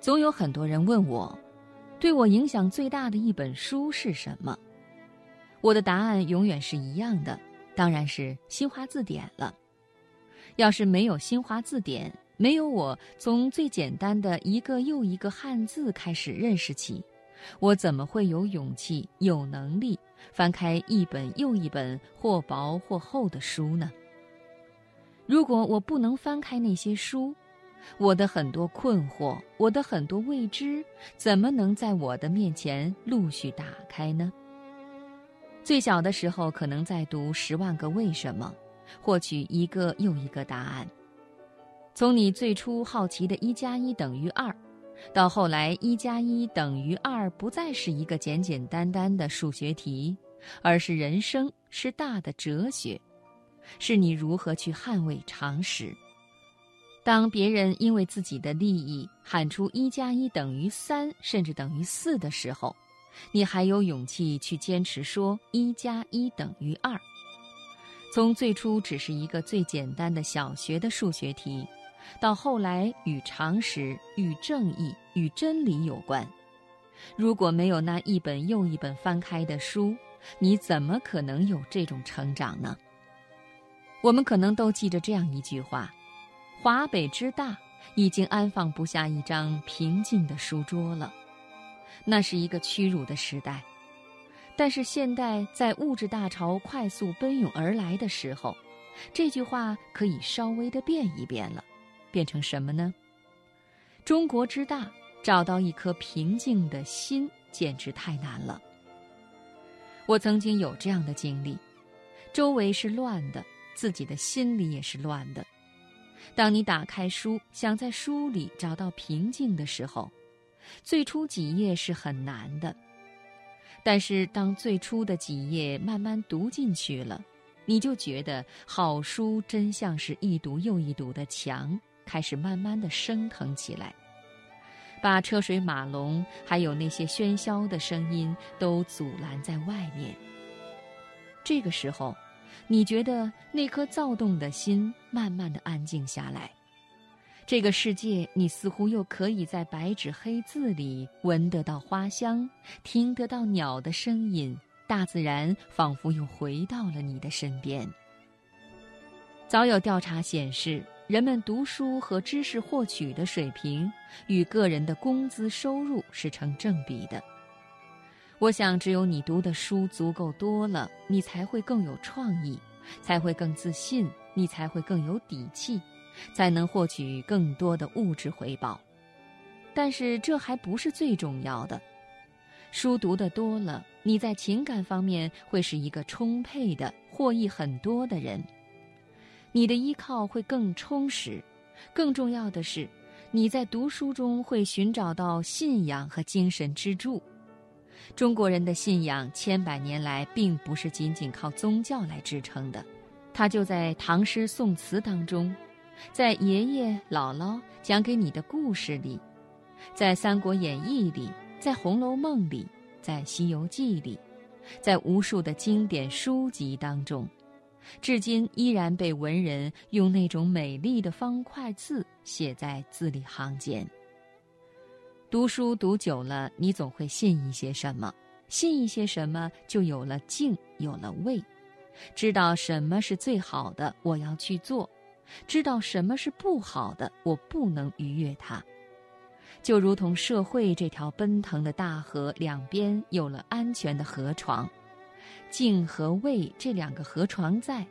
总有很多人问我，对我影响最大的一本书是什么？我的答案永远是一样的，当然是新华字典了。要是没有新华字典，没有我从最简单的一个又一个汉字开始认识起，我怎么会有勇气、有能力翻开一本又一本或薄或厚的书呢？如果我不能翻开那些书，我的很多困惑，我的很多未知，怎么能在我的面前陆续打开呢？最小的时候，可能在读《十万个为什么》，获取一个又一个答案。从你最初好奇的一加一等于二，到后来一加一等于二不再是一个简简单单的数学题，而是人生，是大的哲学，是你如何去捍卫常识。当别人因为自己的利益喊出一加一等于三，甚至等于四的时候，你还有勇气去坚持说一加一等于二？从最初只是一个最简单的小学的数学题，到后来与常识、与正义、与真理有关。如果没有那一本又一本翻开的书，你怎么可能有这种成长呢？我们可能都记着这样一句话。华北之大，已经安放不下一张平静的书桌了。那是一个屈辱的时代，但是现代在物质大潮快速奔涌而来的时候，这句话可以稍微的变一变了，变成什么呢？中国之大，找到一颗平静的心，简直太难了。我曾经有这样的经历，周围是乱的，自己的心里也是乱的。当你打开书，想在书里找到平静的时候，最初几页是很难的。但是当最初的几页慢慢读进去了，你就觉得好书真像是一堵又一堵的墙，开始慢慢的升腾起来，把车水马龙还有那些喧嚣的声音都阻拦在外面。这个时候。你觉得那颗躁动的心慢慢的安静下来，这个世界你似乎又可以在白纸黑字里闻得到花香，听得到鸟的声音，大自然仿佛又回到了你的身边。早有调查显示，人们读书和知识获取的水平与个人的工资收入是成正比的。我想，只有你读的书足够多了，你才会更有创意，才会更自信，你才会更有底气，才能获取更多的物质回报。但是这还不是最重要的。书读得多了，你在情感方面会是一个充沛的、获益很多的人，你的依靠会更充实。更重要的是，你在读书中会寻找到信仰和精神支柱。中国人的信仰千百年来并不是仅仅靠宗教来支撑的，它就在唐诗宋词当中，在爷爷姥姥讲给你的故事里，在《三国演义》里，在《红楼梦》里，在《西游记》里，在无数的经典书籍当中，至今依然被文人用那种美丽的方块字写在字里行间。读书读久了，你总会信一些什么，信一些什么，就有了敬，有了畏，知道什么是最好的，我要去做；知道什么是不好的，我不能逾越它。就如同社会这条奔腾的大河，两边有了安全的河床，敬和畏这两个河床在，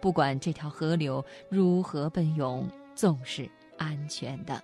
不管这条河流如何奔涌，总是安全的。